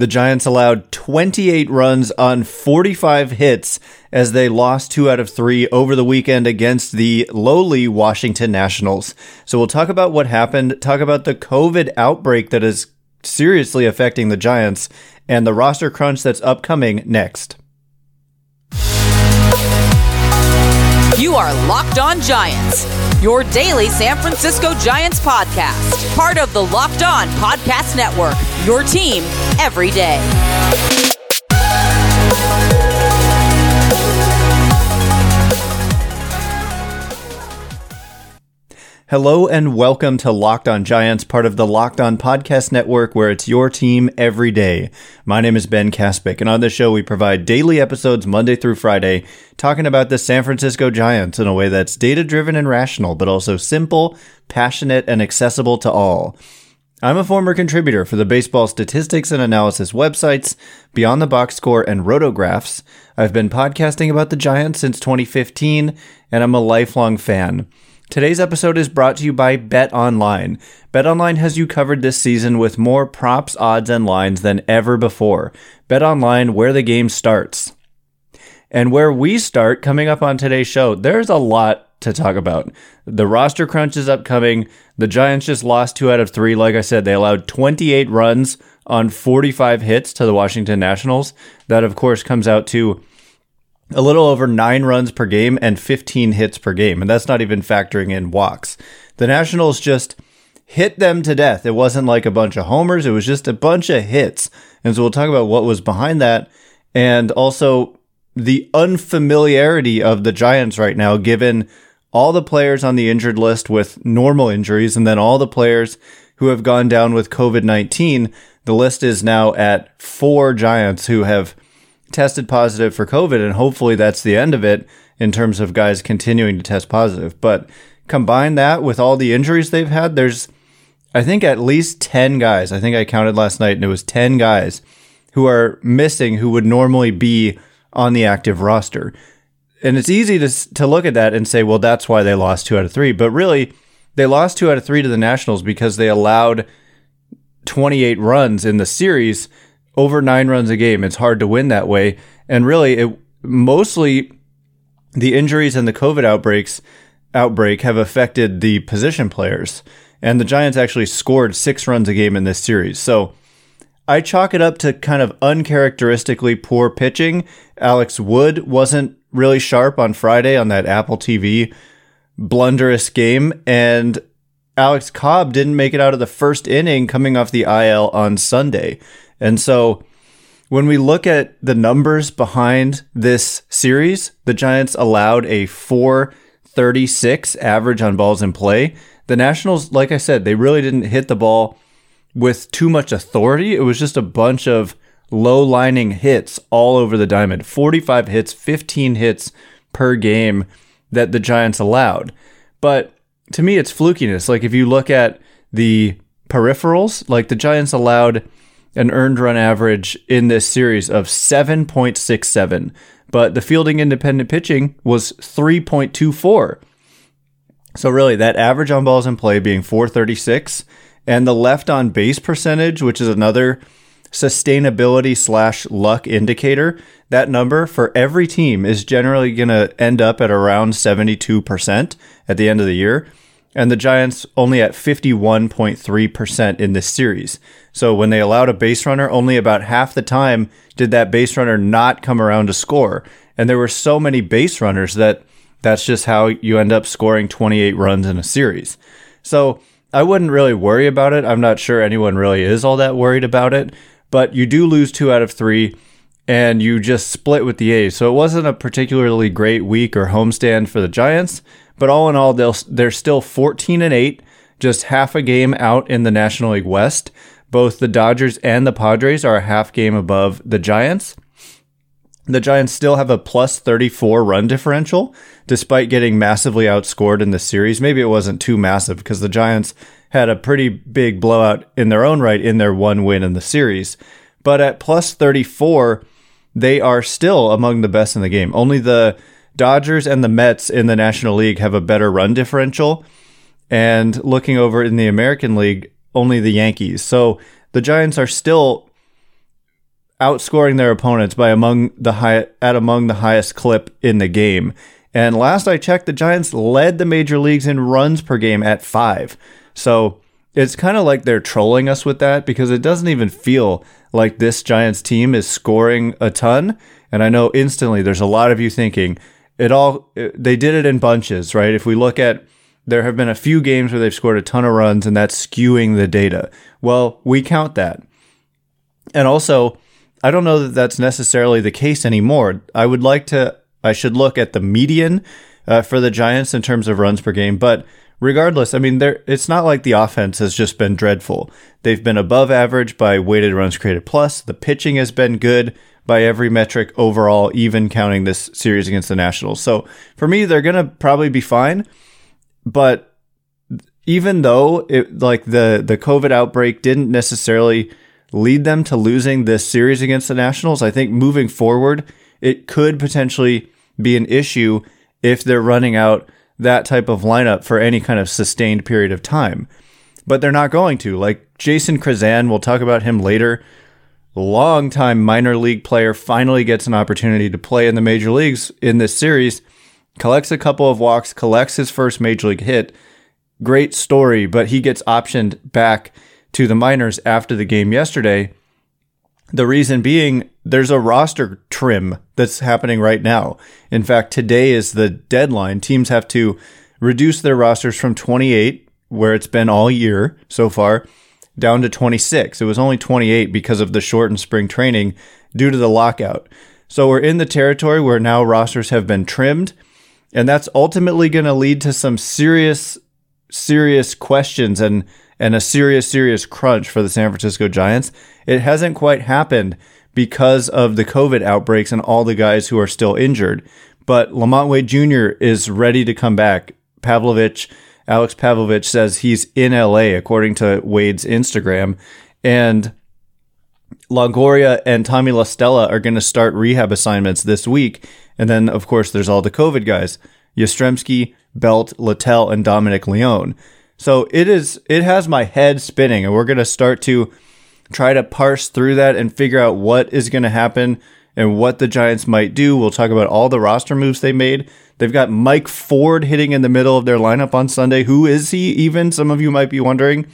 The Giants allowed 28 runs on 45 hits as they lost two out of three over the weekend against the lowly Washington Nationals. So we'll talk about what happened, talk about the COVID outbreak that is seriously affecting the Giants, and the roster crunch that's upcoming next. You are Locked On Giants, your daily San Francisco Giants podcast, part of the Locked On Podcast Network, your team every day. Hello and welcome to Locked On Giants, part of the Locked On Podcast Network, where it's your team every day. My name is Ben Kaspick, and on this show, we provide daily episodes Monday through Friday talking about the San Francisco Giants in a way that's data driven and rational, but also simple, passionate, and accessible to all. I'm a former contributor for the baseball statistics and analysis websites Beyond the Box Score and Rotographs. I've been podcasting about the Giants since 2015, and I'm a lifelong fan. Today's episode is brought to you by Bet Online. Bet Online has you covered this season with more props, odds, and lines than ever before. Bet Online, where the game starts. And where we start coming up on today's show, there's a lot to talk about. The roster crunch is upcoming. The Giants just lost two out of three. Like I said, they allowed 28 runs on 45 hits to the Washington Nationals. That, of course, comes out to a little over nine runs per game and 15 hits per game. And that's not even factoring in walks. The Nationals just hit them to death. It wasn't like a bunch of homers, it was just a bunch of hits. And so we'll talk about what was behind that and also the unfamiliarity of the Giants right now, given all the players on the injured list with normal injuries and then all the players who have gone down with COVID 19. The list is now at four Giants who have tested positive for COVID, and hopefully that's the end of it in terms of guys continuing to test positive. But combine that with all the injuries they've had, there's, I think, at least 10 guys. I think I counted last night, and it was 10 guys who are missing who would normally be on the active roster. And it's easy to, to look at that and say, well, that's why they lost two out of three. But really, they lost two out of three to the Nationals because they allowed 28 runs in the series over nine runs a game. It's hard to win that way. And really, it mostly the injuries and the COVID outbreaks outbreak have affected the position players. And the Giants actually scored six runs a game in this series. So I chalk it up to kind of uncharacteristically poor pitching. Alex Wood wasn't really sharp on Friday on that Apple TV blunderous game. And Alex Cobb didn't make it out of the first inning coming off the IL on Sunday. And so when we look at the numbers behind this series, the Giants allowed a 436 average on balls in play. The Nationals, like I said, they really didn't hit the ball with too much authority. It was just a bunch of low lining hits all over the diamond 45 hits, 15 hits per game that the Giants allowed. But to me, it's flukiness. Like if you look at the peripherals, like the Giants allowed an earned run average in this series of 7.67, but the fielding independent pitching was 3.24. So really, that average on balls in play being 436, and the left on base percentage, which is another sustainability slash luck indicator, that number for every team is generally going to end up at around 72% at the end of the year and the Giants only at 51.3% in this series. So when they allowed a base runner, only about half the time did that base runner not come around to score. And there were so many base runners that that's just how you end up scoring 28 runs in a series. So I wouldn't really worry about it. I'm not sure anyone really is all that worried about it, but you do lose two out of three and you just split with the A's. So it wasn't a particularly great week or homestand for the Giants. But all in all, they'll, they're still 14 and 8, just half a game out in the National League West. Both the Dodgers and the Padres are a half game above the Giants. The Giants still have a plus 34 run differential, despite getting massively outscored in the series. Maybe it wasn't too massive because the Giants had a pretty big blowout in their own right in their one win in the series. But at plus 34, they are still among the best in the game. Only the Dodgers and the Mets in the National League have a better run differential. And looking over in the American League, only the Yankees. So the Giants are still outscoring their opponents by among the high at among the highest clip in the game. And last I checked, the Giants led the major leagues in runs per game at five. So it's kind of like they're trolling us with that because it doesn't even feel like this Giants team is scoring a ton. And I know instantly there's a lot of you thinking it all, they did it in bunches, right? If we look at, there have been a few games where they've scored a ton of runs and that's skewing the data. Well, we count that. And also, I don't know that that's necessarily the case anymore. I would like to, I should look at the median uh, for the Giants in terms of runs per game, but regardless, I mean, it's not like the offense has just been dreadful. They've been above average by weighted runs created plus. The pitching has been good by every metric overall, even counting this series against the Nationals. So for me, they're gonna probably be fine. But even though it like the the COVID outbreak didn't necessarily lead them to losing this series against the Nationals, I think moving forward, it could potentially be an issue if they're running out that type of lineup for any kind of sustained period of time. But they're not going to. Like Jason Krizan, we'll talk about him later. Longtime minor league player finally gets an opportunity to play in the major leagues in this series, collects a couple of walks, collects his first major league hit. Great story, but he gets optioned back to the minors after the game yesterday. The reason being, there's a roster trim that's happening right now. In fact, today is the deadline. Teams have to reduce their rosters from 28, where it's been all year so far, down to 26. It was only 28 because of the shortened spring training due to the lockout. So we're in the territory where now rosters have been trimmed, and that's ultimately going to lead to some serious, serious questions and and a serious, serious crunch for the San Francisco Giants. It hasn't quite happened because of the COVID outbreaks and all the guys who are still injured. But LaMonte Wade Jr. is ready to come back. Pavlovic, Alex Pavlovic says he's in LA, according to Wade's Instagram. And Longoria and Tommy La Stella are going to start rehab assignments this week. And then, of course, there's all the COVID guys Yastrzemski, Belt, Littell, and Dominic Leone. So it is it has my head spinning and we're going to start to try to parse through that and figure out what is going to happen and what the Giants might do. We'll talk about all the roster moves they made. They've got Mike Ford hitting in the middle of their lineup on Sunday. Who is he even? Some of you might be wondering.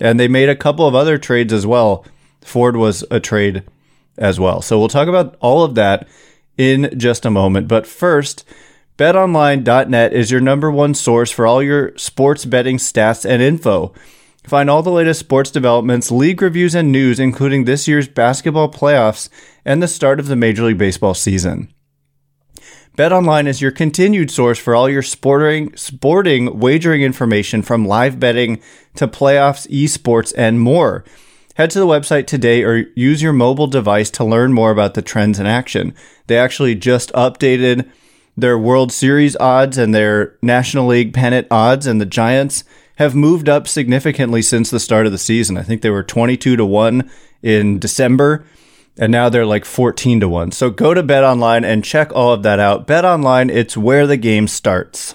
And they made a couple of other trades as well. Ford was a trade as well. So we'll talk about all of that in just a moment. But first, BetOnline.net is your number one source for all your sports betting stats and info. Find all the latest sports developments, league reviews, and news, including this year's basketball playoffs and the start of the Major League Baseball season. BetOnline is your continued source for all your sporting, sporting wagering information from live betting to playoffs, esports, and more. Head to the website today or use your mobile device to learn more about the trends in action. They actually just updated their World Series odds and their National League pennant odds, and the Giants have moved up significantly since the start of the season. I think they were 22 to 1 in December, and now they're like 14 to 1. So go to Bet Online and check all of that out. Bet Online, it's where the game starts.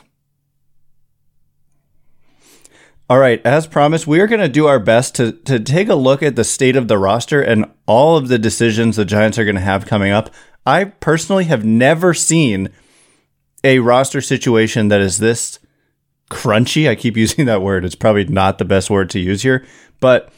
All right, as promised, we are going to do our best to, to take a look at the state of the roster and all of the decisions the Giants are going to have coming up. I personally have never seen a roster situation that is this crunchy. I keep using that word. It's probably not the best word to use here, but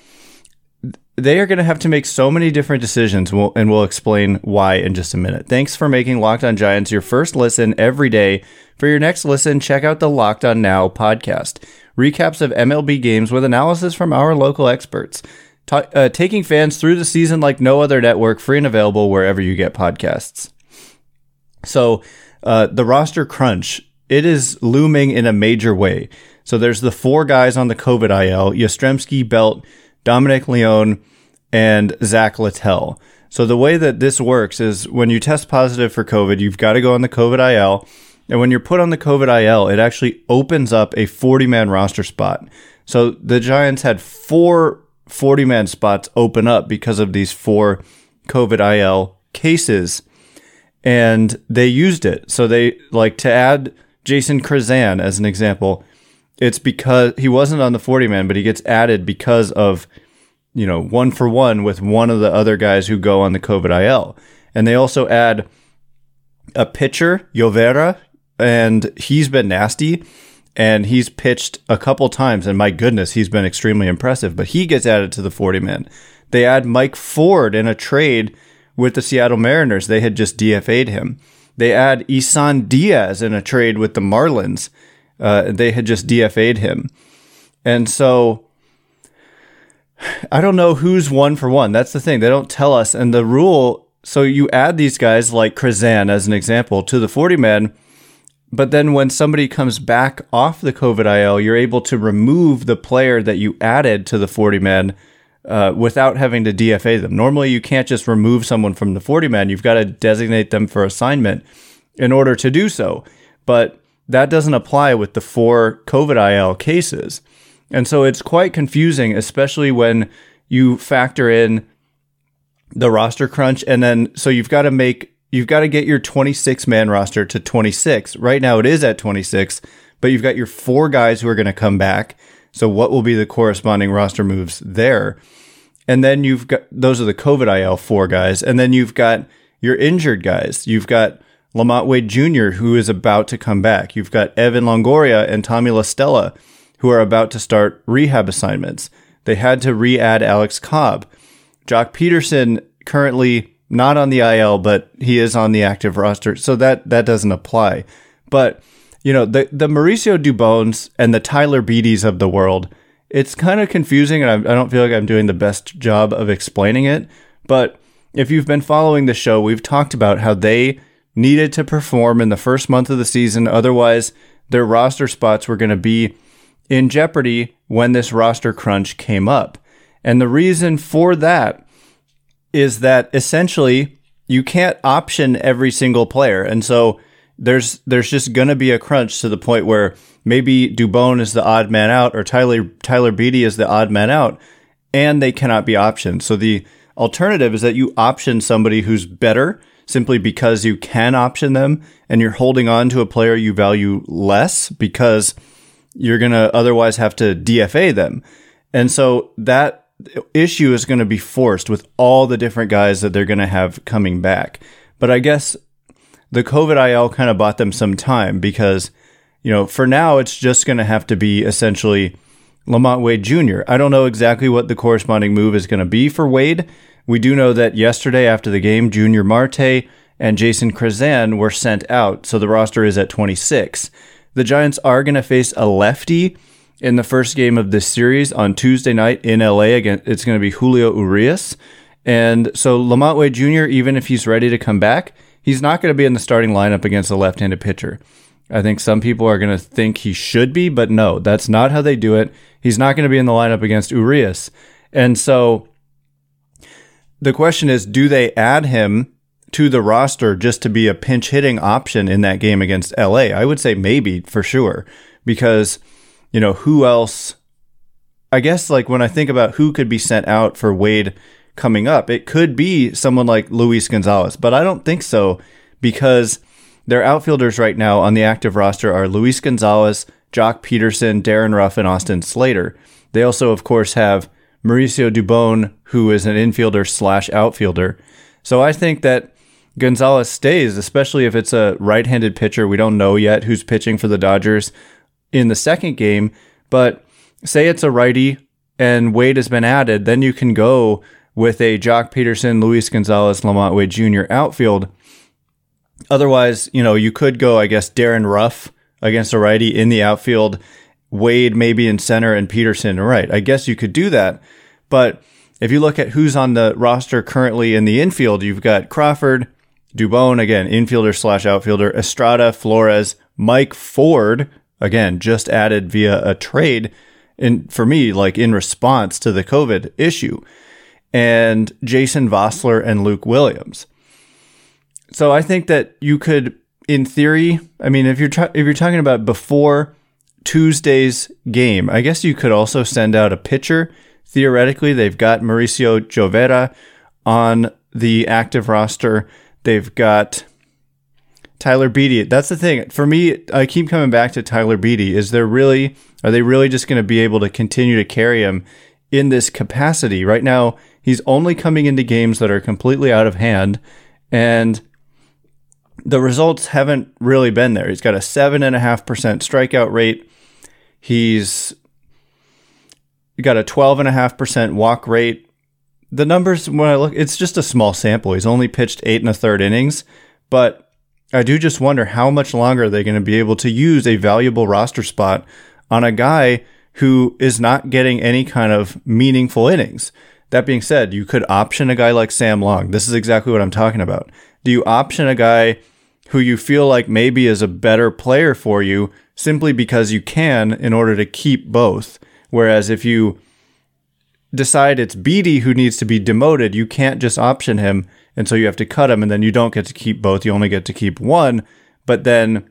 they are going to have to make so many different decisions, and we'll, and we'll explain why in just a minute. Thanks for making Locked On Giants your first listen every day. For your next listen, check out the Locked On Now podcast. Recaps of MLB games with analysis from our local experts. Uh, taking fans through the season like no other network, free and available wherever you get podcasts. So, uh, the roster crunch, it is looming in a major way. So there's the four guys on the COVID IL, Yastrzemski, Belt, Dominic Leone, and Zack Littell. So the way that this works is when you test positive for COVID, you've got to go on the COVID IL. And when you're put on the COVID IL, it actually opens up a 40 man roster spot. So the Giants had four 40 man spots open up because of these four COVID IL cases and they used it. So they like to add Jason Krizan as an example. It's because he wasn't on the 40 man, but he gets added because of you know, one for one with one of the other guys who go on the COVID IL. And they also add a pitcher, Llovera, and he's been nasty and he's pitched a couple times and my goodness, he's been extremely impressive, but he gets added to the 40 man. They add Mike Ford in a trade with the Seattle Mariners. They had just DFA'd him. They add Isan Diaz in a trade with the Marlins. Uh, they had just DFA'd him. And so I don't know who's one for one. That's the thing. They don't tell us. And the rule so you add these guys like Krizan as an example to the 40 man, but then when somebody comes back off the COVID IL, you're able to remove the player that you added to the 40 man uh, without having to DFA them. Normally, you can't just remove someone from the 40 man. You've got to designate them for assignment in order to do so. But that doesn't apply with the four COVID IL cases. And so it's quite confusing, especially when you factor in the roster crunch. And then, so you've got to make, you've got to get your 26 man roster to 26. Right now it is at 26, but you've got your four guys who are going to come back. So what will be the corresponding roster moves there? And then you've got, those are the COVID IL four guys. And then you've got your injured guys. You've got LaMonte Wade Jr., who is about to come back. You've got Evan Longoria and Tommy La Stella, who are about to start rehab assignments. They had to re add Alex Cobb. Joc Pederson currently not on the IL, but he is on the active roster, so that that doesn't apply. But you know, the the Mauricio Dubones and the Tyler Beedes of the world, it's kind of confusing, and I, I don't feel like I'm doing the best job of explaining it. But if you've been following the show, we've talked about how they needed to perform in the first month of the season, otherwise their roster spots were going to be in jeopardy when this roster crunch came up. And the reason for that is that essentially you can't option every single player. And so there's there's just going to be a crunch to the point where maybe Dubon is the odd man out or Tyler Tyler Beede is the odd man out and they cannot be optioned. So the alternative is that you option somebody who's better simply because you can option them and you're holding on to a player you value less because you're going to otherwise have to DFA them. And so that issue is going to be forced with all the different guys that they're going to have coming back. But I guess the COVID IL kind of bought them some time because, you know, for now it's just going to have to be essentially LaMonte Wade Jr. I don't know exactly what the corresponding move is going to be for Wade. We do know that yesterday after the game, Junior Marte and Jason Krizan were sent out, so the roster is at 26 the Giants are going to face a lefty in the first game of this series on Tuesday night in LA. Again, it's going to be Julio Urias. And so Lamont Wade Jr., even if he's ready to come back, he's not going to be in the starting lineup against a left handed pitcher. I think some people are going to think he should be, but no, that's not how they do it. He's not going to be in the lineup against Urias. And so the question is do they add him to the roster just to be a pinch hitting option in that game against LA? I would say maybe for sure because, you know, who else? I guess like when I think about who could be sent out for Wade coming up, it could be someone like Luis Gonzalez, but I don't think so because their outfielders right now on the active roster are Luis Gonzalez, Joc Pederson, Darin Ruf, and Austin Slater. They also, of course, have Mauricio Dubon, who is an infielder slash outfielder. So I think that Gonzalez stays, especially if it's a right handed pitcher. We don't know yet who's pitching for the Dodgers in the second game, but say it's a righty and Wade has been added, then you can go with a Joc Pederson, Luis Gonzalez, LaMonte Wade Jr. outfield. Otherwise, you know, you could go, I guess, Darin Ruf against a righty in the outfield, Wade maybe in center, and Pederson right. I guess you could do that. But if you look at who's on the roster currently in the infield, you've got Crawford, Dubon, again, infielder slash outfielder, Estrada, Flores, Mike Ford, again, just added via a trade in for me, like in response to the COVID issue, and Jason Vosler and Luke Williams. So I think that you could, in theory, I mean, if you're tra- if you're talking about before Tuesday's game, I guess you could also send out a pitcher. Theoretically, they've got Mauricio Llovera on the active roster. They've got Tyler Beede. That's the thing. For me, I keep coming back to Tyler Beede. Is there really are they really just going to be able to continue to carry him in this capacity. Right now, he's only coming into games that are completely out of hand, and the results haven't really been there. He's got a 7.5% strikeout rate. He's got a 12.5% walk rate. The numbers, when I look, it's just a small sample. He's only pitched eight and a third innings, but I do just wonder how much longer they're they going to be able to use a valuable roster spot on a guy who is not getting any kind of meaningful innings. That being said, you could option a guy like Sam Long. This is exactly what I'm talking about. Do you option a guy who you feel like maybe is a better player for you simply because you can in order to keep both? Whereas if you decide it's Beede who needs to be demoted, you can't just option him. And so you have to cut him and then you don't get to keep both. You only get to keep one. But then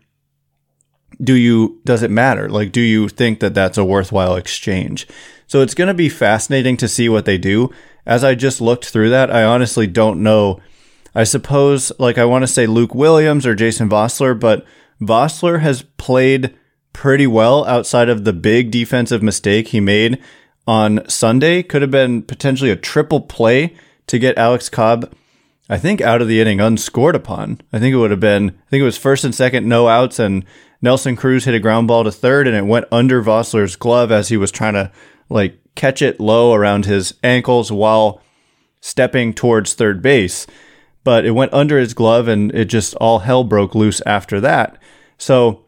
do you, does it matter? Like, do you think that that's a worthwhile exchange? So it's going to be fascinating to see what they do. As I just looked through that, I honestly don't know. I suppose, like, I want to say Luke Williams or Jason Vosler but Vosler has played pretty well outside of the big defensive mistake he made on Sunday. Could have been potentially a triple play to get Alex Cobb, I think, out of the inning unscored upon. I think it would have been, I think it was first and second, no outs, and Nelson Cruz hit a ground ball to third, and it went under Vosler's glove as he was trying to like catch it low around his ankles while stepping towards third base. But it went under his glove, and it just all hell broke loose after that. So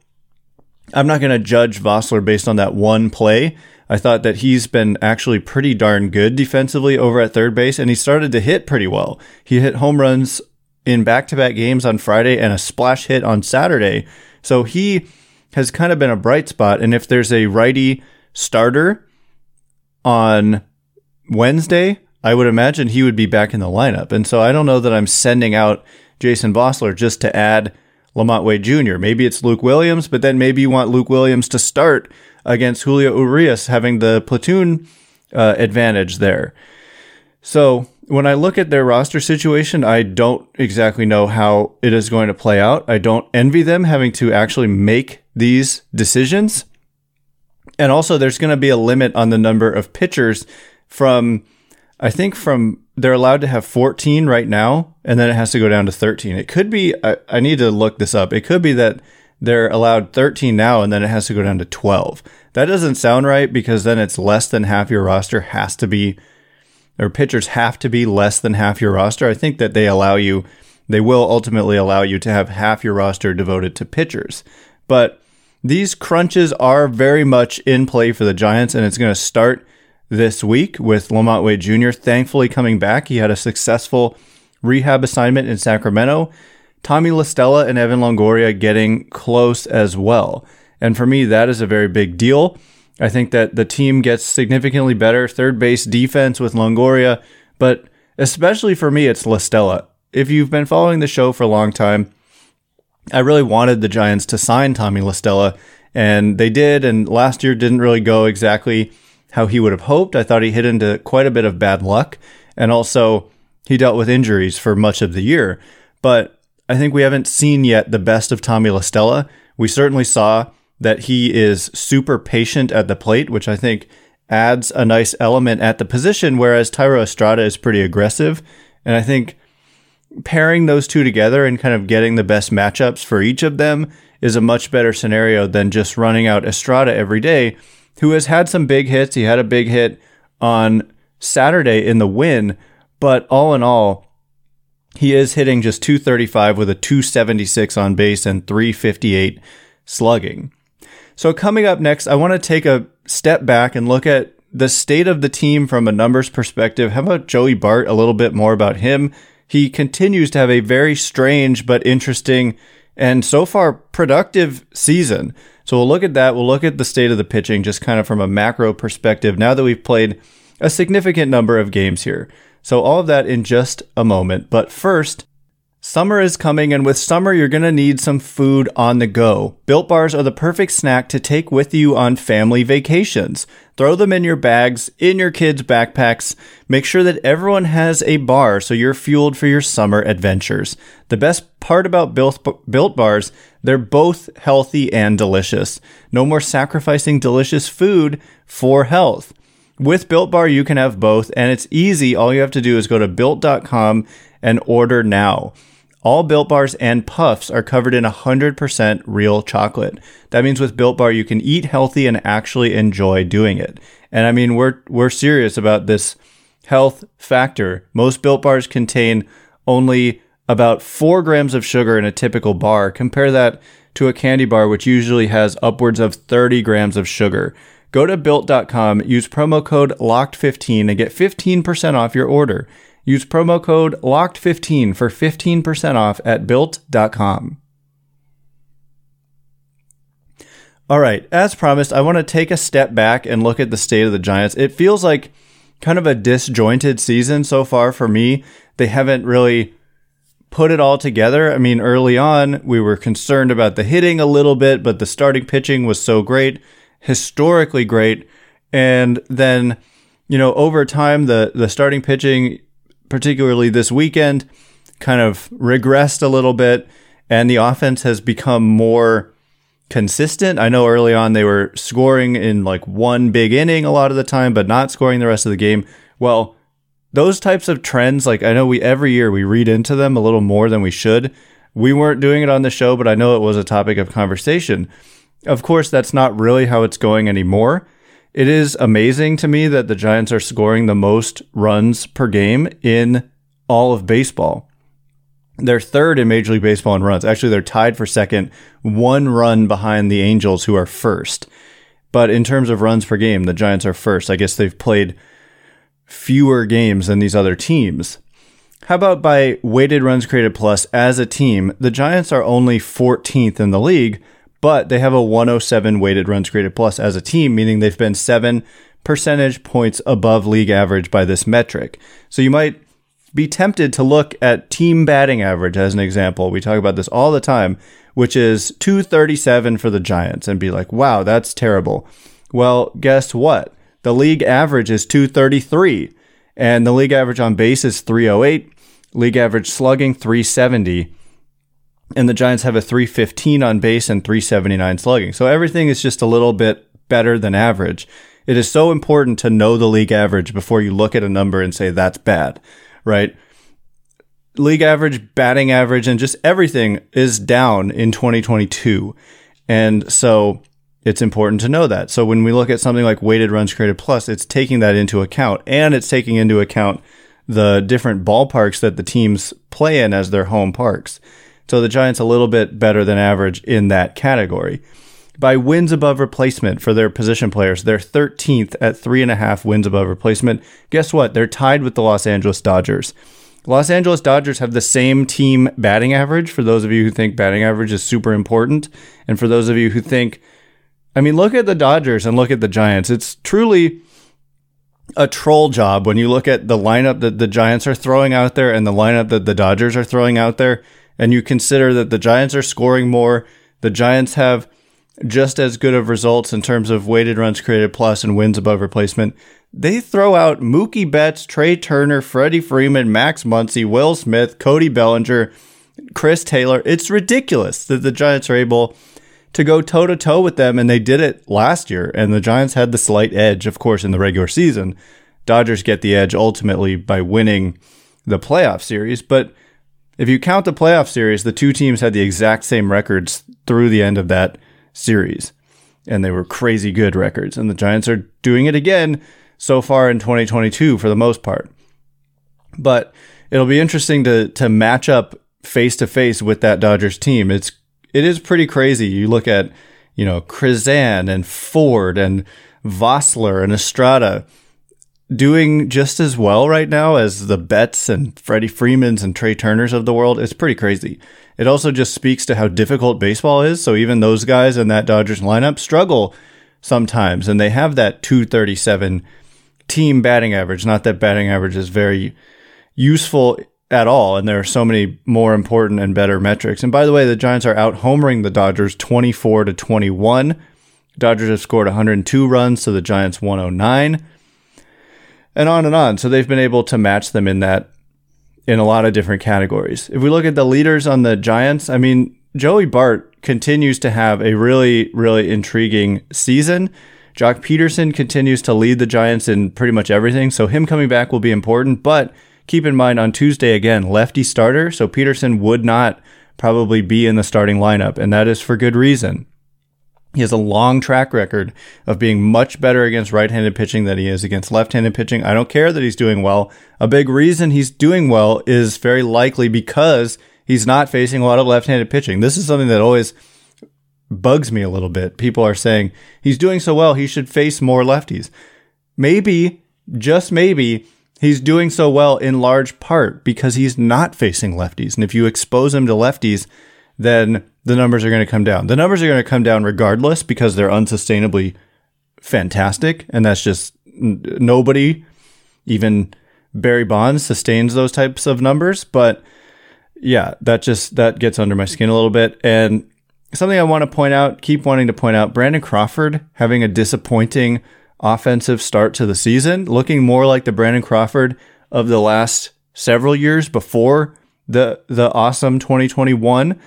I'm not going to judge Vosler based on that one play. I thought that he's been actually pretty darn good defensively over at third base, and he started to hit pretty well. He hit home runs in back to back games on Friday and a splash hit on Saturday. So he has kind of been a bright spot. And if there's a righty starter on Wednesday, I would imagine he would be back in the lineup. And so I don't know that I'm sending out Jason Vosler just to add LaMonte Wade Jr. Maybe it's Luke Williams, but then maybe you want Luke Williams to start against Julio Urias having the platoon uh, advantage there. So when I look at their roster situation, I don't exactly know how it is going to play out. I don't envy them having to actually make these decisions. And also, there's going to be a limit on the number of pitchers from, I think, from they're allowed to have 14 right now, and then it has to go down to 13. It could be, I, I need to look this up. It could be that they're allowed 13 now, and then it has to go down to 12. That doesn't sound right because then it's less than half your roster has to be, or pitchers have to be less than half your roster. I think that they allow you, they will ultimately allow you to have half your roster devoted to pitchers. But these crunches are very much in play for the Giants, and it's going to start this week with LaMonte Wade Jr. thankfully coming back. He had a successful rehab assignment in Sacramento. Tommy La Stella and Evan Longoria getting close as well. And for me, that is a very big deal. I think that the team gets significantly better third base defense with Longoria, but especially for me, it's La Stella. If you've been following the show for a long time, I really wanted the Giants to sign Tommy La Stella, and they did. And last year didn't really go exactly how he would have hoped. I thought he hit into quite a bit of bad luck, and also he dealt with injuries for much of the year. But I think we haven't seen yet the best of Tommy La Stella. We certainly saw that he is super patient at the plate, which I think adds a nice element at the position, whereas Thairo Estrada is pretty aggressive. And I think pairing those two together and kind of getting the best matchups for each of them is a much better scenario than just running out Estrada every day, who has had some big hits. He had a big hit on Saturday in the win, but all in all, he is hitting just 235 with a 276 on base and 358 slugging. So, coming up next, I want to take a step back and look at the state of the team from a numbers perspective. How about Joey Bart? A little bit more about him he continues to have a very strange but interesting and so far productive season. So we'll look at that. We'll look at the state of the pitching just kind of from a macro perspective now that we've played a significant number of games here. So all of that in just a moment. But first, Summer is coming, and with summer, you're going to need some food on the go. Built bars are the perfect snack to take with you on family vacations. Throw them in your bags, in your kids' backpacks. Make sure that everyone has a bar so you're fueled for your summer adventures. The best part about built, built bars, they're both healthy and delicious. No more sacrificing delicious food for health. With Built Bar, you can have both, and it's easy. All you have to do is go to built.com and order now. All Built Bars and Puffs are covered in 100% real chocolate. That means with Built Bar, you can eat healthy and actually enjoy doing it. And I mean, we're, we're serious about this health factor. Most Built Bars contain only about four grams of sugar in a typical bar. Compare that to a candy bar, which usually has upwards of 30 grams of sugar. Go to built.com, use promo code LOCKED15 and get 15% off your order. Use promo code LOCKED15 for 15% off at built.com. All right, as promised, I want to take a step back and look at the state of the Giants. It feels like kind of a disjointed season so far for me. They haven't really put it all together. I mean, early on, we were concerned about the hitting a little bit, but the starting pitching was so great, historically great. And then, you know, over time, the, the starting pitching, particularly this weekend, kind of regressed a little bit, and the offense has become more consistent. I know early on they were scoring in like one big inning a lot of the time, but not scoring the rest of the game. Well, those types of trends, like I know we every year we read into them a little more than we should. We weren't doing it on the show, but I know it was a topic of conversation. Of course, that's not really how it's going anymore. It is amazing to me that the Giants are scoring the most runs per game in all of baseball. They're third in Major League Baseball in runs. Actually, they're tied for second, one run behind the Angels, who are first. But in terms of runs per game, the Giants are first. I guess they've played fewer games than these other teams. How about by weighted runs created plus as a team? The Giants are only 14th in the league, but they have a 107 weighted runs created plus as a team, meaning they've been seven percentage points above league average by this metric. So you might be tempted to look at team batting average as an example. We talk about this all the time, which is 237 for the Giants, and be like, wow, that's terrible. Well, guess what? The league average is 233, and the league average on base is 308, league average slugging 370, and the Giants have a 315 on base and 379 slugging. So everything is just a little bit better than average. It is so important to know the league average before you look at a number and say that's bad, right? League average, batting average, and just everything is down in 2022. And so it's important to know that. So when we look at something like weighted runs created plus, it's taking that into account and it's taking into account the different ballparks that the teams play in as their home parks. So the Giants a little bit better than average in that category. By wins above replacement for their position players, they're 13th at three and a half wins above replacement. Guess what? They're tied with the Los Angeles Dodgers. Los Angeles Dodgers have the same team batting average for those of you who think batting average is super important. And for those of you who think I mean, look at the Dodgers and look at the Giants. It's truly a troll job when you look at the lineup that the Giants are throwing out there and the lineup that the Dodgers are throwing out there. And you consider that the Giants are scoring more. The Giants have just as good of results in terms of weighted runs created plus and wins above replacement. They throw out Mookie Betts, Trea Turner, Freddie Freeman, Max Muncy, Will Smith, Cody Bellinger, Chris Taylor. It's ridiculous that the Giants are able to go toe to toe with them, and they did it last year. And the Giants had the slight edge, of course, in the regular season. Dodgers get the edge ultimately by winning the playoff series. But if you count the playoff series, the two teams had the exact same records through the end of that series. And they were crazy good records. And the Giants are doing it again so far in 2022 for the most part. But it'll be interesting to to match up face to face with that Dodgers team. It's it is pretty crazy. You look at, you know, Krizan and Ford and Vosler and Estrada doing just as well right now as the Betts and Freddie Freemans and Trea Turners of the world. It's pretty crazy. It also just speaks to how difficult baseball is. So even those guys in that Dodgers lineup struggle sometimes, and they have that 237 team batting average. Not that batting average is very useful at all. And there are so many more important and better metrics. And by the way, the Giants are out homering the Dodgers 24 to 21. Dodgers have scored 102 runs to the Giants 109. And on and on. So they've been able to match them in that in a lot of different categories. If we look at the leaders on the Giants, I mean, Joey Bart continues to have a really, really intriguing season. Joc Pederson continues to lead the Giants in pretty much everything, so him coming back will be important. But keep in mind on Tuesday, again, lefty starter, so Pederson would not probably be in the starting lineup, and that is for good reason. He has a long track record of being much better against right handed pitching than he is against left handed pitching. I don't care that he's doing well. A big reason he's doing well is very likely because he's not facing a lot of left handed pitching. This is something that always bugs me a little bit. People are saying he's doing so well, he should face more lefties. Maybe, just maybe, he's doing so well in large part because he's not facing lefties. And if you expose him to lefties, then the numbers are going to come down. The numbers are going to come down regardless because they're unsustainably fantastic. And that's just nobody, even Barry Bonds, sustains those types of numbers. But yeah, that just, that gets under my skin a little bit. And something I want to point out, keep wanting to point out, Brandon Crawford having a disappointing offensive start to the season, looking more like the Brandon Crawford of the last several years before the the awesome 2021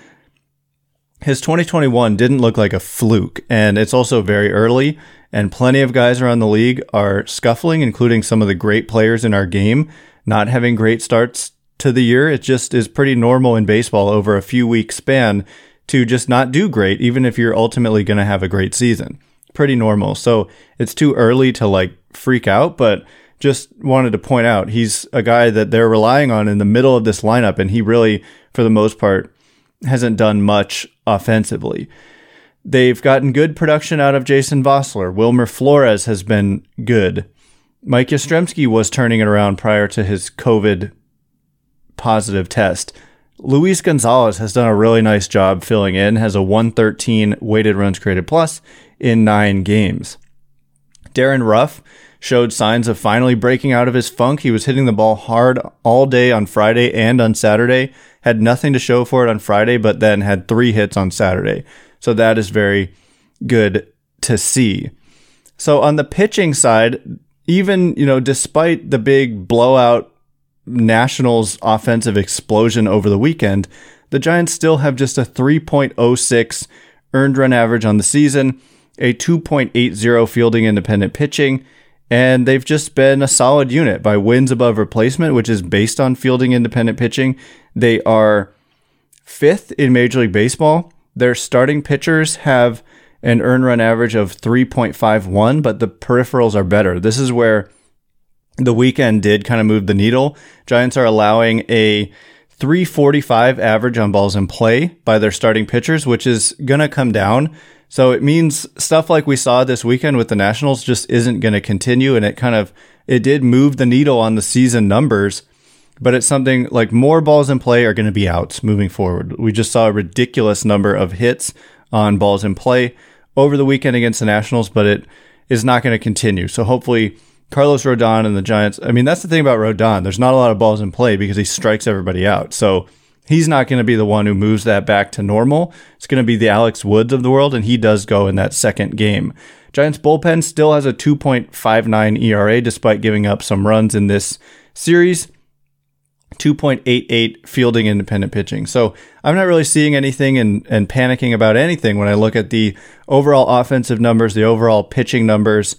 his 2021 didn't look like a fluke, and it's also very early, and plenty of guys around the league are scuffling, including some of the great players in our game, not having great starts to the year. It just is pretty normal in baseball over a few week span to just not do great, even if you're ultimately going to have a great season. Pretty normal. So it's too early to like freak out, but just wanted to point out he's a guy that they're relying on in the middle of this lineup, and he really, for the most part, hasn't done much offensively. They've gotten good production out of Jason Vosler. Wilmer Flores has been good. Mike Yastrzemski was turning it around prior to his COVID positive test. Luis Gonzalez has done a really nice job filling in, has a 113 weighted runs created plus in nine games. Darin Ruf showed signs of finally breaking out of his funk. He was hitting the ball hard all day on Friday and on Saturday had nothing to show for it on Friday, but then had three hits on Saturday. So that is very good to see. So on the pitching side, even, you know, despite the big blowout Nationals offensive explosion over the weekend, the Giants still have just a 3.06 earned run average on the season, a 2.80 fielding independent pitching, and they've just been a solid unit by wins above replacement, which is based on fielding independent pitching. They are fifth in Major League Baseball. Their starting pitchers have an earn run average of 3.51, but the peripherals are better. This is where the weekend did kind of move the needle. Giants are allowing a 345 average on balls in play by their starting pitchers, which is going to come down so it means stuff like we saw this weekend with the Nationals just isn't going to continue. And it kind of, it did move the needle on the season numbers, but it's something like more balls in play are going to be outs moving forward. We just saw a ridiculous number of hits on balls in play over the weekend against the Nationals, but it is not going to continue. So hopefully Carlos Rodon and the Giants, I mean, that's the thing about Rodon. There's not a lot of balls in play because he strikes everybody out. So he's not going to be the one who moves that back to normal. It's going to be the Alex Woods of the world, and he does go in that second game. Giants bullpen still has a 2.59 ERA despite giving up some runs in this series. 2.88 fielding independent pitching. So I'm not really seeing anything and, and panicking about anything when I look at the overall offensive numbers, the overall pitching numbers.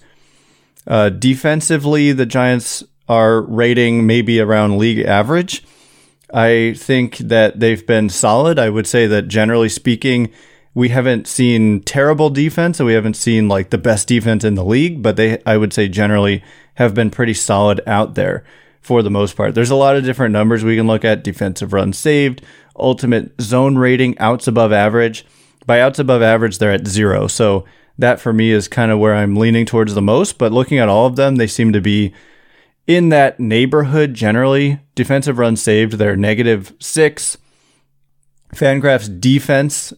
Uh, defensively, the Giants are rating maybe around league average. I think that they've been solid. I would say that generally speaking, we haven't seen terrible defense and we haven't seen like the best defense in the league, but they, I would say generally have been pretty solid out there for the most part. There's a lot of different numbers we can look at defensive runs saved, ultimate zone rating, outs above average. By outs above average, they're at zero. So that for me is kind of where I'm leaning towards the most. But looking at all of them, they seem to be in that neighborhood generally. Defensive runs saved, they're negative six. Fangraphs defense,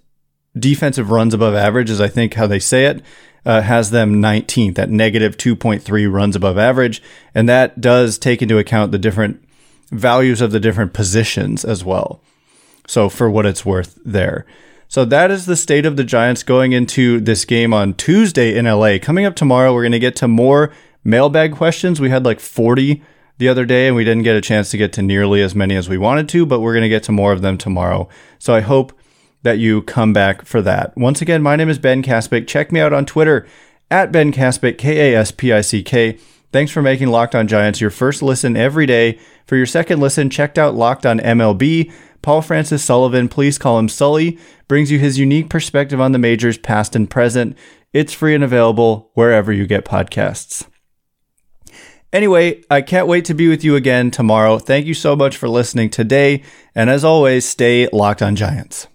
defensive runs above average is I think how they say it, uh, has them 19th at negative 2.3 runs above average. And that does take into account the different values of the different positions as well. So for what it's worth there. So that is the state of the Giants going into this game on Tuesday in LA. Coming up tomorrow, we're going to get to more mailbag questions. We had like 40 the other day and we didn't get a chance to get to nearly as many as we wanted to, but we're going to get to more of them tomorrow. So I hope that you come back for that. Once again, my name is Ben Kaspick. Check me out on Twitter at Ben Kaspick, K A S P I C K. Thanks for making Locked On Giants your first listen every day. For your second listen, checked out Locked On MLB. Paul Francis Sullivan, please call him Sully, brings you his unique perspective on the majors, past and present. It's free and available wherever you get podcasts. Anyway, I can't wait to be with you again tomorrow. Thank you so much for listening today. And as always, stay locked on Giants.